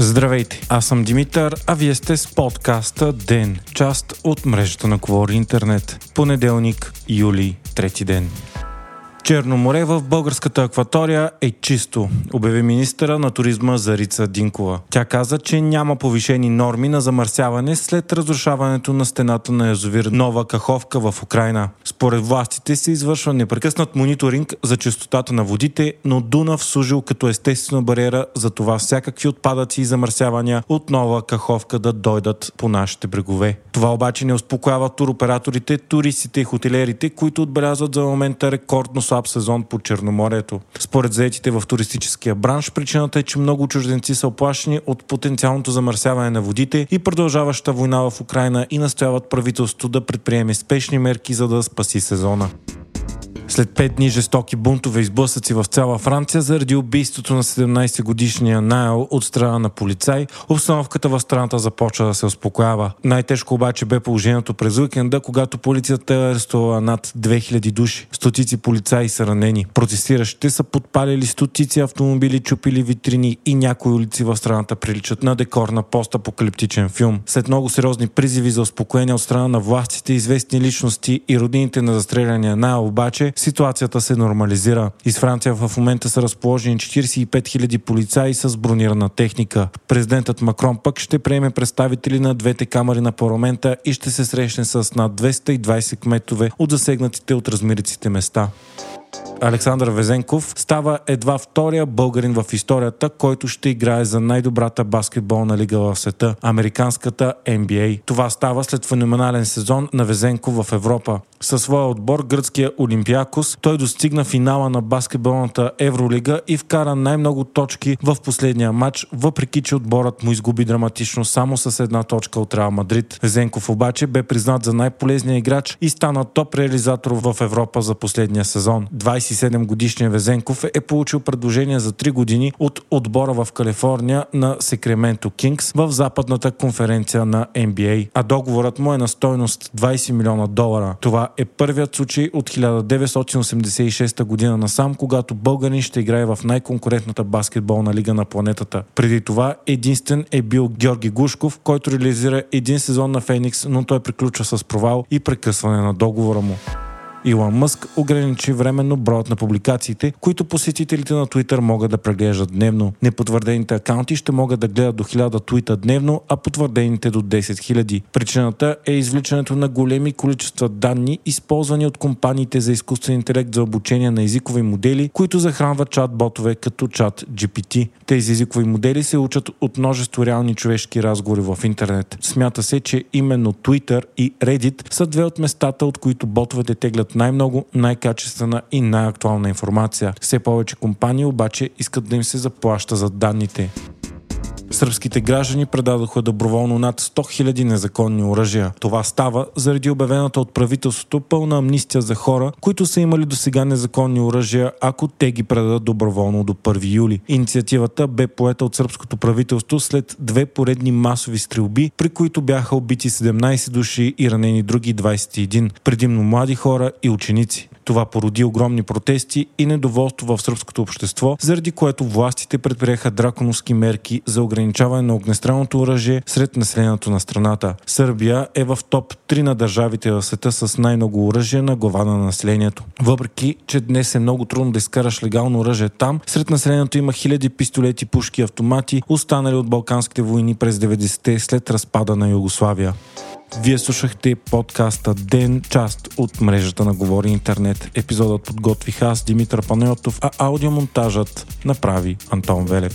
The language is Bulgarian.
Здравейте, аз съм Димитър, а вие сте с подкаста ДЕН, част от мрежата на Говори Интернет. Понеделник, юли, трети ден. Черно море в българската акватория е чисто, обяви министъра на туризма Зарица Динкова. Тя каза, че няма повишени норми на замърсяване след разрушаването на стената на язовир Нова Каховка в Украина. Според властите се извършва непрекъснат мониторинг за чистотата на водите, но Дунав служил като естествена бариера за това всякакви отпадъци и замърсявания от Нова Каховка да дойдат по нашите брегове. Това обаче не успокоява туроператорите, туристите и хотелерите, които отбелязват за момента рекордно слаб сезон по Черноморието. Според заетите в туристическия бранш, причината е, че много чужденци са оплашени от потенциалното замърсяване на водите и продължаваща война в Украина и настояват правителството да предприеме спешни мерки, за да спаси сезона. След пет дни жестоки бунтове и сблъсъци в цяла Франция заради убийството на 17-годишния Найл от страна на полицай, обстановката в страната започва да се успокоява. Най-тежко обаче бе положението през уикенда, когато полицията е арестувала над 2000 души. Стотици полицаи са ранени. Протестиращите са подпалили стотици автомобили, чупили витрини и някои улици в страната приличат на декор на постапокалиптичен филм. След много сериозни призиви за успокоение от страна на властите, известни личности и родините на застреляния Найл обаче, ситуацията се нормализира. Из Франция в момента са разположени 45 000 полицаи с бронирана техника. Президентът Макрон пък ще приеме представители на двете камери на парламента и ще се срещне с над 220 кметове от засегнатите от размириците места. Александър Везенков става едва втория българин в историята, който ще играе за най-добрата баскетболна лига в света – американската NBA. Това става след феноменален сезон на Везенков в Европа. Със своя отбор, гръцкия Олимпиакос, той достигна финала на баскетболната Евролига и вкара най-много точки в последния матч, въпреки че отборът му изгуби драматично само с една точка от Реал Мадрид. Везенков обаче бе признат за най-полезния играч и стана топ реализатор в Европа за последния сезон. 27 годишният Везенков е получил предложение за 3 години от отбора в Калифорния на Секременто Кингс в западната конференция на NBA, а договорът му е на стойност 20 милиона долара. Това е първият случай от 1986 година насам, когато българин ще играе в най-конкурентната баскетболна лига на планетата. Преди това единствен е бил Георги Гушков, който реализира един сезон на Феникс, но той приключва с провал и прекъсване на договора му. Илон Мъск ограничи временно броят на публикациите, които посетителите на Twitter могат да преглеждат дневно. Непотвърдените акаунти ще могат да гледат до 1000 твита дневно, а потвърдените до 10 000. Причината е извличането на големи количества данни, използвани от компаниите за изкуствен интелект за обучение на езикови модели, които захранват чат-ботове като чат GPT. Тези езикови модели се учат от множество реални човешки разговори в интернет. Смята се, че именно Twitter и Reddit са две от местата, от които ботовете теглят най-много, най-качествена и най-актуална информация. Все повече компании обаче искат да им се заплаща за данните. Сръбските граждани предадоха доброволно над 100 000 незаконни оръжия. Това става заради обявената от правителството пълна амнистия за хора, които са имали до сега незаконни оръжия, ако те ги предадат доброволно до 1 юли. Инициативата бе поета от сръбското правителство след две поредни масови стрелби, при които бяха убити 17 души и ранени други 21, предимно млади хора и ученици. Това породи огромни протести и недоволство в сръбското общество, заради което властите предприеха драконовски мерки за ограничаване на огнестрелното оръжие сред населението на страната. Сърбия е в топ 3 на държавите в света с най-много оръжие на глава на населението. Въпреки, че днес е много трудно да изкараш легално оръжие там, сред населението има хиляди пистолети, пушки автомати, останали от Балканските войни през 90-те след разпада на Югославия. Вие слушахте подкаста Ден, част от мрежата на Говори Интернет. Епизодът подготвих аз, Димитър Панайотов, а аудиомонтажът направи Антон Велев.